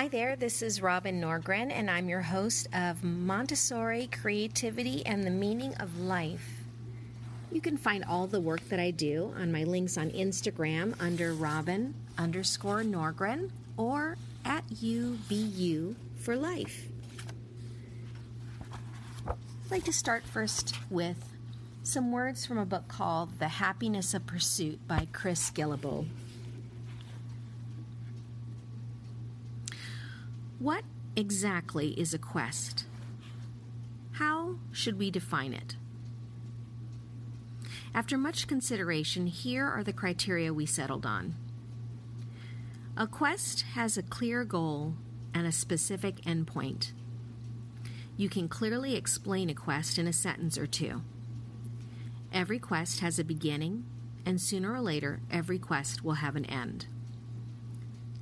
Hi there, this is Robin Norgren, and I'm your host of Montessori Creativity and the Meaning of Life. You can find all the work that I do on my links on Instagram under Robin underscore Norgren or at UBU for life. I'd like to start first with some words from a book called The Happiness of Pursuit by Chris Guillebeau. What exactly is a quest? How should we define it? After much consideration, here are the criteria we settled on. A quest has a clear goal and a specific endpoint. You can clearly explain a quest in a sentence or two. Every quest has a beginning, and sooner or later, every quest will have an end.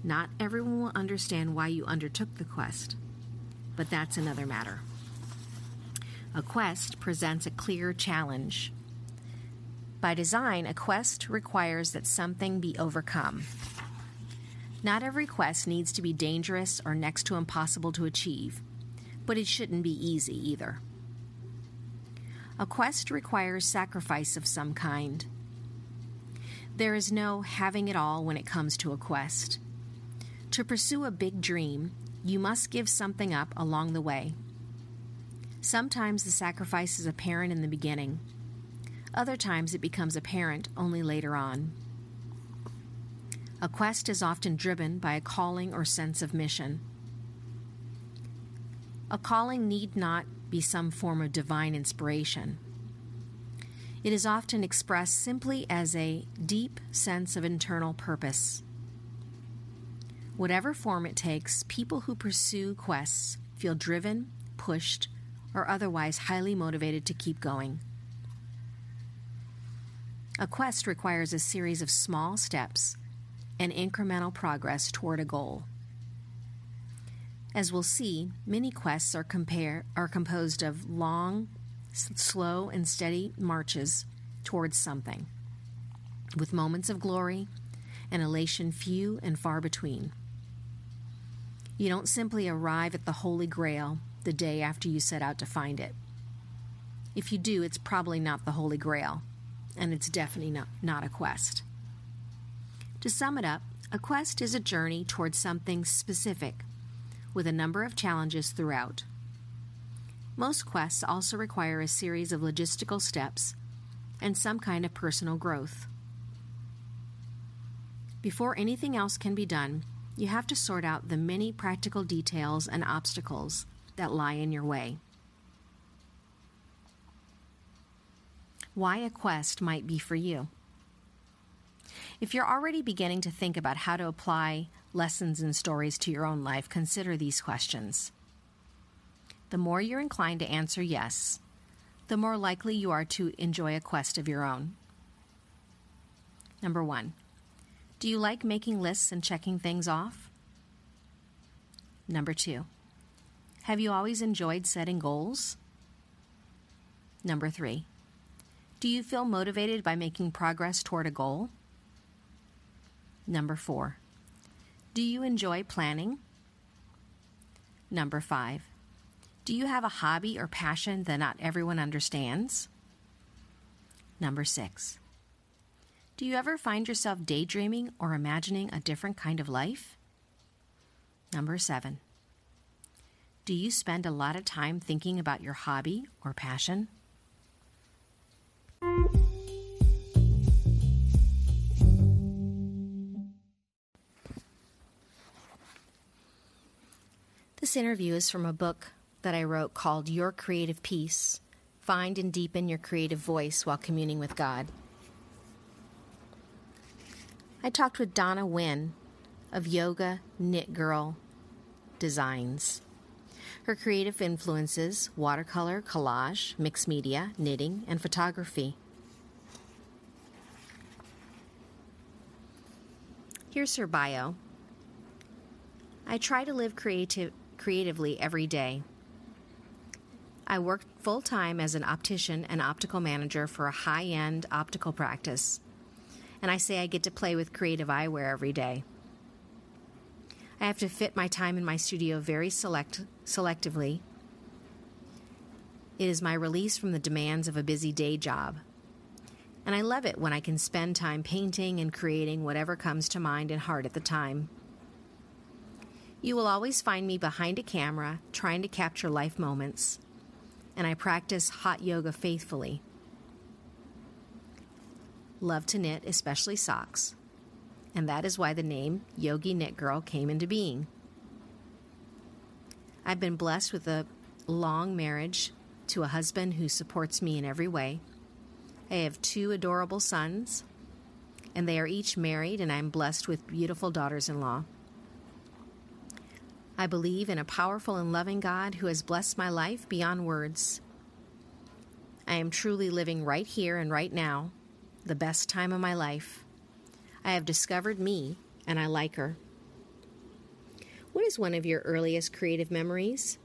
Not everyone will understand why you undertook the quest, but that's another matter. A quest presents a clear challenge. By design, a quest requires that something be overcome. Not every quest needs to be dangerous or next to impossible to achieve, but it shouldn't be easy either. A quest requires sacrifice of some kind. There is no having it all when it comes to a quest. To pursue a big dream, you must give something up along the way. Sometimes the sacrifice is apparent in the beginning, other times it becomes apparent only later on. A quest is often driven by a calling or sense of mission. A calling need not be some form of divine inspiration. It is often expressed simply as a deep sense of internal purpose. Whatever form it takes, people who pursue quests feel driven, pushed, or otherwise highly motivated to keep going. A quest requires a series of small steps and incremental progress toward a goal. As we'll see, many quests are, compare, are composed of long, slow, and steady marches towards something, with moments of glory and elation few and far between. You don't simply arrive at the Holy Grail the day after you set out to find it. If you do, it's probably not the Holy Grail, and it's definitely not, not a quest. To sum it up, a quest is a journey towards something specific with a number of challenges throughout. Most quests also require a series of logistical steps and some kind of personal growth. Before anything else can be done, you have to sort out the many practical details and obstacles that lie in your way. Why a quest might be for you. If you're already beginning to think about how to apply lessons and stories to your own life, consider these questions. The more you're inclined to answer yes, the more likely you are to enjoy a quest of your own. Number one, do you like making lists and checking things off? Number two, have you always enjoyed setting goals? Number three, do you feel motivated by making progress toward a goal? Number four, do you enjoy planning? Number five, do you have a hobby or passion that not everyone understands? Number six, do you ever find yourself daydreaming or imagining a different kind of life? Number seven. Do you spend a lot of time thinking about your hobby or passion? This interview is from a book that I wrote called Your Creative Peace Find and Deepen Your Creative Voice While Communing with God. I talked with Donna Wynn of Yoga Knit Girl Designs. Her creative influences watercolor, collage, mixed media, knitting, and photography. Here's her bio. I try to live creative, creatively every day. I work full time as an optician and optical manager for a high end optical practice and I say I get to play with creative eyewear every day. I have to fit my time in my studio very select, selectively. It is my release from the demands of a busy day job. And I love it when I can spend time painting and creating whatever comes to mind and heart at the time. You will always find me behind a camera trying to capture life moments, and I practice hot yoga faithfully. Love to knit, especially socks and that is why the name Yogi Knit Girl came into being. I've been blessed with a long marriage to a husband who supports me in every way. I have two adorable sons, and they are each married, and I'm blessed with beautiful daughters in law. I believe in a powerful and loving God who has blessed my life beyond words. I am truly living right here and right now, the best time of my life. I have discovered me, and I like her. What is one of your earliest creative memories?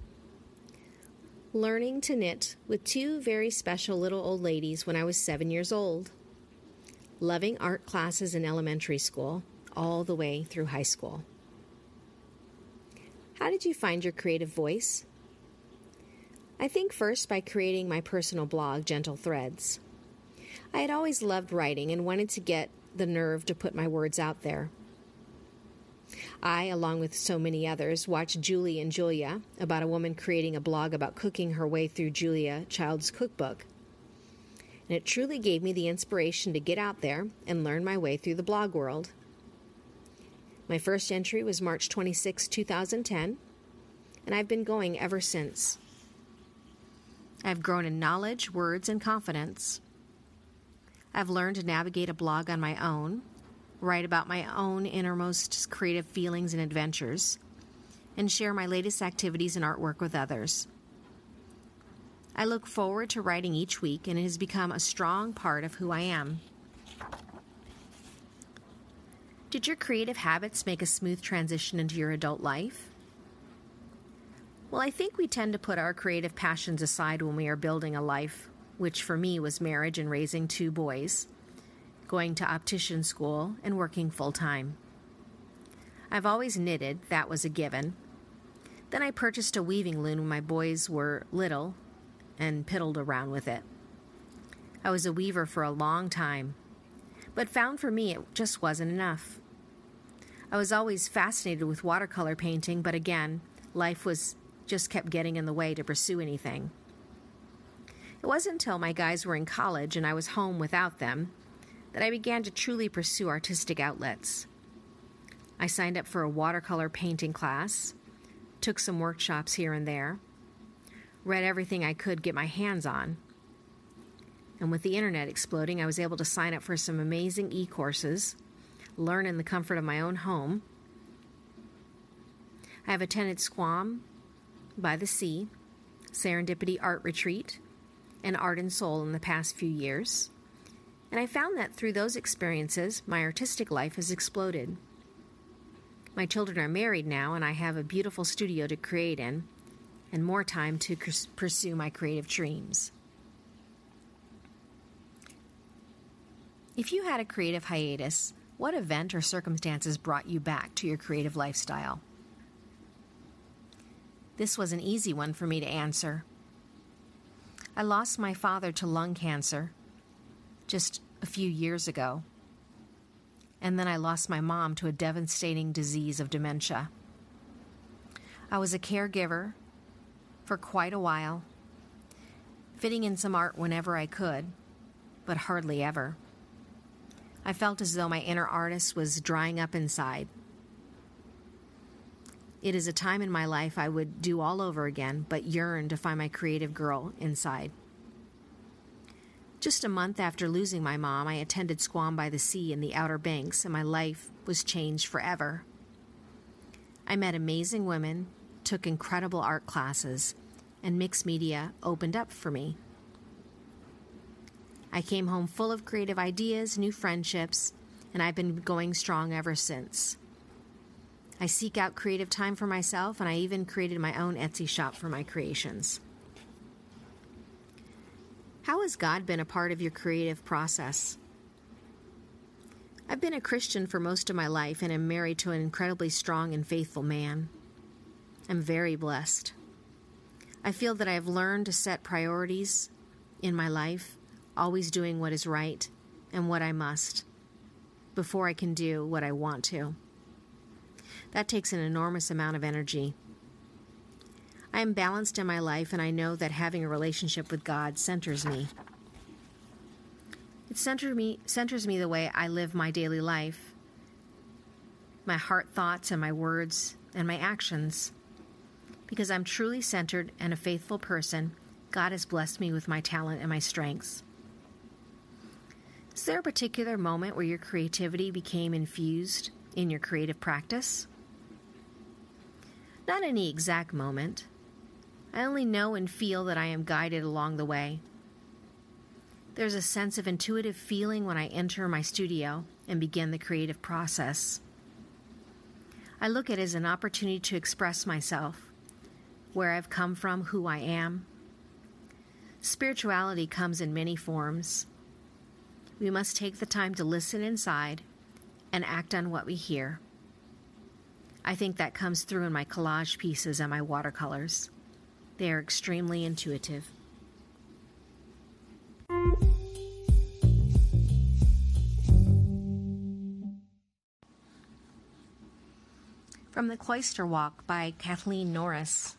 Learning to knit with two very special little old ladies when I was seven years old. Loving art classes in elementary school all the way through high school. How did you find your creative voice? I think first by creating my personal blog, Gentle Threads. I had always loved writing and wanted to get the nerve to put my words out there. I, along with so many others, watched Julie and Julia about a woman creating a blog about cooking her way through Julia Child's cookbook. And it truly gave me the inspiration to get out there and learn my way through the blog world. My first entry was March 26, 2010, and I've been going ever since. I've grown in knowledge, words, and confidence. I've learned to navigate a blog on my own, write about my own innermost creative feelings and adventures, and share my latest activities and artwork with others. I look forward to writing each week, and it has become a strong part of who I am. Did your creative habits make a smooth transition into your adult life? Well, I think we tend to put our creative passions aside when we are building a life which for me was marriage and raising two boys, going to optician school, and working full time. I've always knitted, that was a given. Then I purchased a weaving loom when my boys were little and piddled around with it. I was a weaver for a long time, but found for me it just wasn't enough. I was always fascinated with watercolor painting, but again, life was just kept getting in the way to pursue anything. It wasn't until my guys were in college and I was home without them that I began to truly pursue artistic outlets. I signed up for a watercolor painting class, took some workshops here and there, read everything I could get my hands on. And with the internet exploding, I was able to sign up for some amazing e courses, learn in the comfort of my own home. I have attended Squam by the Sea, Serendipity Art Retreat, and Art and Soul in the past few years. And I found that through those experiences, my artistic life has exploded. My children are married now, and I have a beautiful studio to create in and more time to pursue my creative dreams. If you had a creative hiatus, what event or circumstances brought you back to your creative lifestyle? This was an easy one for me to answer. I lost my father to lung cancer just a few years ago. And then I lost my mom to a devastating disease of dementia. I was a caregiver for quite a while, fitting in some art whenever I could, but hardly ever. I felt as though my inner artist was drying up inside. It is a time in my life I would do all over again, but yearn to find my creative girl inside. Just a month after losing my mom, I attended Squam by the Sea in the Outer Banks, and my life was changed forever. I met amazing women, took incredible art classes, and mixed media opened up for me. I came home full of creative ideas, new friendships, and I've been going strong ever since. I seek out creative time for myself, and I even created my own Etsy shop for my creations. How has God been a part of your creative process? I've been a Christian for most of my life and am married to an incredibly strong and faithful man. I'm very blessed. I feel that I have learned to set priorities in my life, always doing what is right and what I must before I can do what I want to. That takes an enormous amount of energy. I am balanced in my life, and I know that having a relationship with God centers me. It centers me, centers me the way I live my daily life, my heart thoughts and my words and my actions. Because I'm truly centered and a faithful person, God has blessed me with my talent and my strengths. Is there a particular moment where your creativity became infused in your creative practice? Not any exact moment. I only know and feel that I am guided along the way. There's a sense of intuitive feeling when I enter my studio and begin the creative process. I look at it as an opportunity to express myself, where I've come from, who I am. Spirituality comes in many forms. We must take the time to listen inside and act on what we hear. I think that comes through in my collage pieces and my watercolors. They are extremely intuitive. From the Cloister Walk by Kathleen Norris.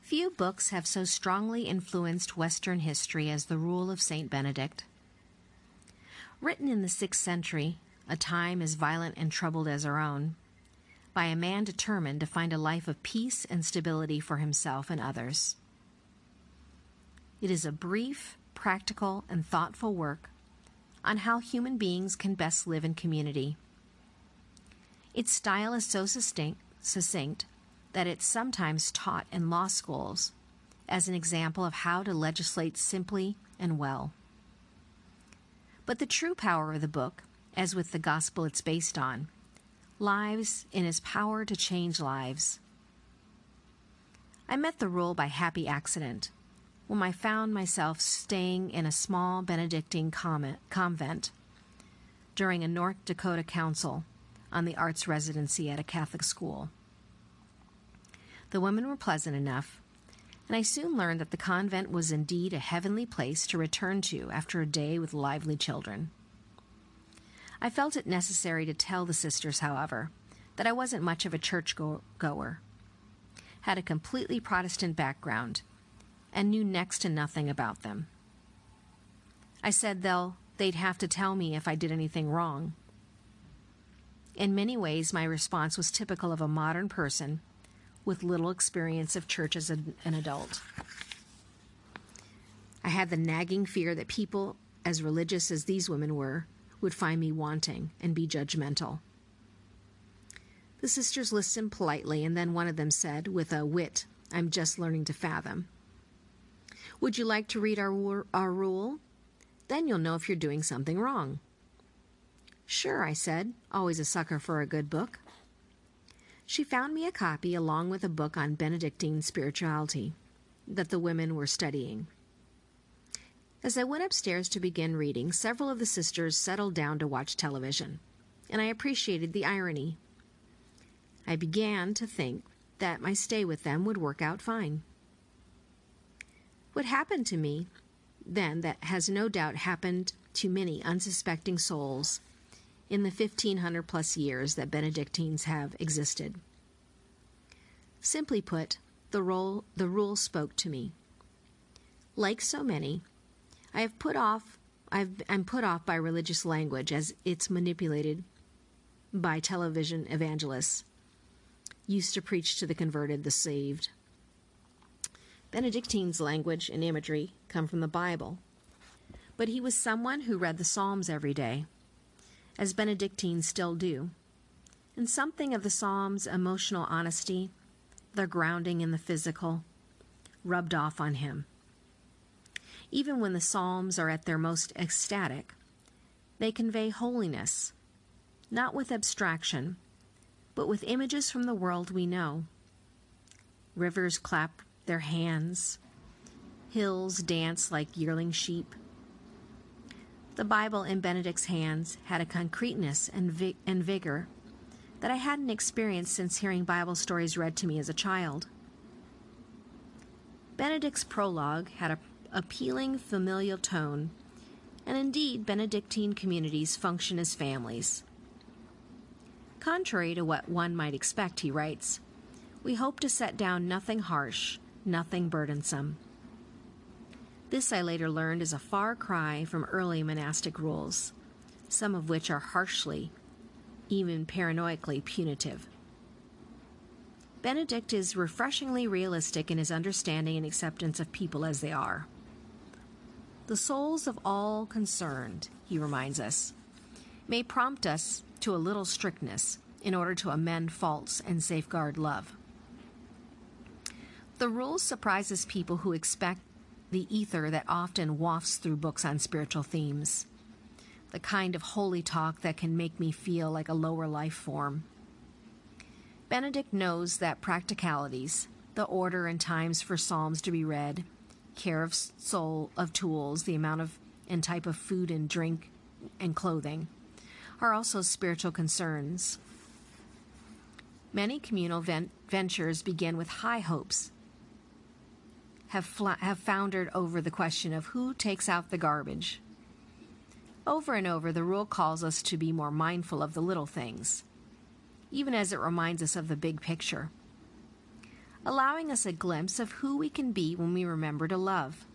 Few books have so strongly influenced Western history as The Rule of St. Benedict. Written in the 6th century, a time as violent and troubled as our own, by a man determined to find a life of peace and stability for himself and others. It is a brief, practical, and thoughtful work on how human beings can best live in community. Its style is so succinct, succinct that it's sometimes taught in law schools as an example of how to legislate simply and well. But the true power of the book, as with the gospel it's based on, lives in his power to change lives. I met the rule by happy accident when I found myself staying in a small Benedictine convent during a North Dakota council on the arts residency at a Catholic school. The women were pleasant enough, and I soon learned that the convent was indeed a heavenly place to return to after a day with lively children. I felt it necessary to tell the sisters, however, that I wasn't much of a church goer, had a completely Protestant background, and knew next to nothing about them. I said they'd have to tell me if I did anything wrong. In many ways, my response was typical of a modern person with little experience of church as an adult. I had the nagging fear that people as religious as these women were would find me wanting and be judgmental. The sisters listened politely, and then one of them said, with a wit I'm just learning to fathom, Would you like to read our, our rule? Then you'll know if you're doing something wrong. Sure, I said, always a sucker for a good book. She found me a copy along with a book on Benedictine spirituality that the women were studying. As I went upstairs to begin reading, several of the sisters settled down to watch television, and I appreciated the irony. I began to think that my stay with them would work out fine. What happened to me then that has no doubt happened to many unsuspecting souls in the 1500 plus years that Benedictines have existed. Simply put, the, role, the rule spoke to me. Like so many, I have put off i am put off by religious language as it's manipulated by television evangelists used to preach to the converted, the saved. Benedictine's language and imagery come from the Bible, but he was someone who read the Psalms every day as Benedictines still do, and something of the Psalm's emotional honesty, their grounding in the physical, rubbed off on him. Even when the Psalms are at their most ecstatic, they convey holiness, not with abstraction, but with images from the world we know. Rivers clap their hands, hills dance like yearling sheep, The Bible in Benedict's hands had a concreteness and, vi- and vigor that I hadn't experienced since hearing Bible stories read to me as a child. Benedict's prologue had a appealing familial tone, and indeed, Benedictine communities function as families. Contrary to what one might expect, he writes, we hope to set down nothing harsh, nothing burdensome. This, I later learned, is a far cry from early monastic rules, some of which are harshly, even paranoidically punitive. Benedict is refreshingly realistic in his understanding and acceptance of people as they are. The souls of all concerned, he reminds us, may prompt us to a little strictness in order to amend faults and safeguard love. The rule surprises people who expect the ether that often wafts through books on spiritual themes, the kind of holy talk that can make me feel like a lower life form. Benedict knows that practicalities, the order and times for psalms to be read, care of soul of tools, the amount of and type of food and drink and clothing, are also spiritual concerns. Many communal vent- ventures begin with high hopes, have, have foundered over the question of who takes out the garbage. Over and over, the rule calls us to be more mindful of the little things even as it reminds us of the big picture, allowing us a glimpse of who we can be when we remember to love.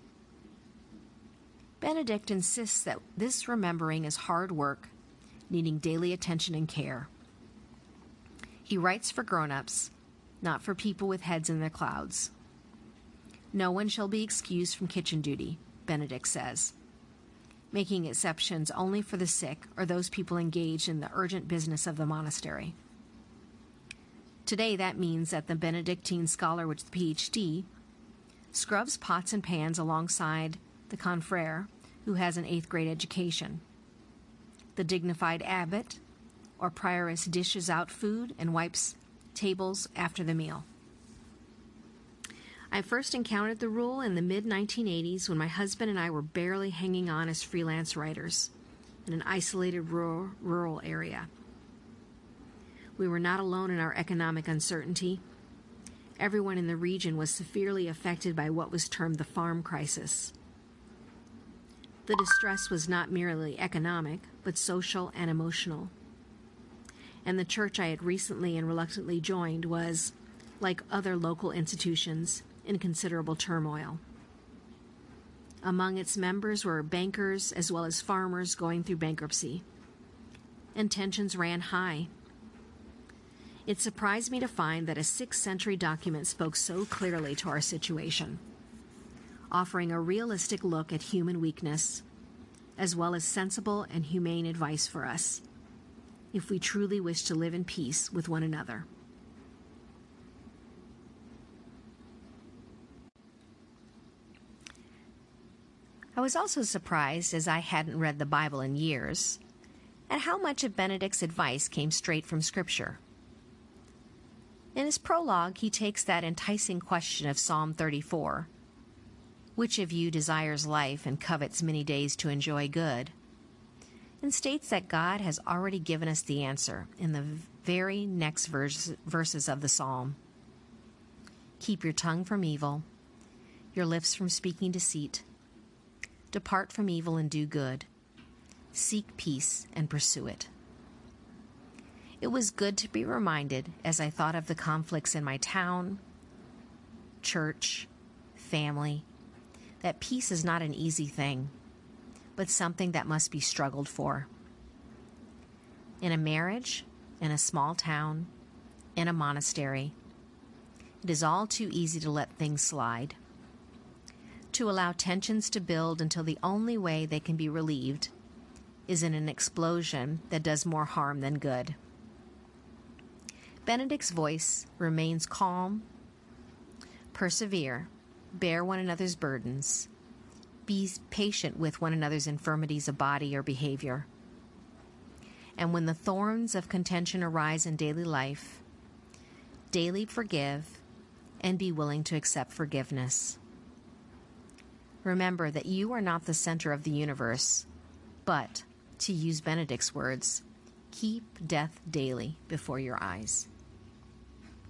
Benedict insists that this remembering is hard work, needing daily attention and care. He writes for grown ups, not for people with heads in the clouds. No one shall be excused from kitchen duty, Benedict says, making exceptions only for the sick or those people engaged in the urgent business of the monastery. Today, that means that the Benedictine scholar with the PhD scrubs pots and pans alongside the confrere who has an eighth grade education. The dignified abbot or prioress dishes out food and wipes tables after the meal. I first encountered the rule in the mid 1980s when my husband and I were barely hanging on as freelance writers in an isolated rural, rural area. We were not alone in our economic uncertainty. Everyone in the region was severely affected by what was termed the farm crisis. The distress was not merely economic, but social and emotional. And the church I had recently and reluctantly joined was, like other local institutions, in considerable turmoil. Among its members were bankers as well as farmers going through bankruptcy. And tensions ran high. It surprised me to find that a 6th century document spoke so clearly to our situation, offering a realistic look at human weakness, as well as sensible and humane advice for us, if we truly wish to live in peace with one another. I was also surprised, as I hadn't read the Bible in years, at how much of Benedict's advice came straight from Scripture. In his prologue, he takes that enticing question of Psalm 34 Which of you desires life and covets many days to enjoy good? and states that God has already given us the answer in the very next verse, verses of the psalm. Keep your tongue from evil, your lips from speaking deceit. Depart from evil and do good. Seek peace and pursue it. It was good to be reminded as I thought of the conflicts in my town, church, family, that peace is not an easy thing, but something that must be struggled for. In a marriage, in a small town, in a monastery, it is all too easy to let things slide. To allow tensions to build until the only way they can be relieved is in an explosion that does more harm than good. Benedict's voice remains calm. Persevere, bear one another's burdens, be patient with one another's infirmities of body or behavior. And when the thorns of contention arise in daily life, daily forgive and be willing to accept forgiveness. Remember that you are not the center of the universe, But, to use Benedict's words, keep death daily before your eyes.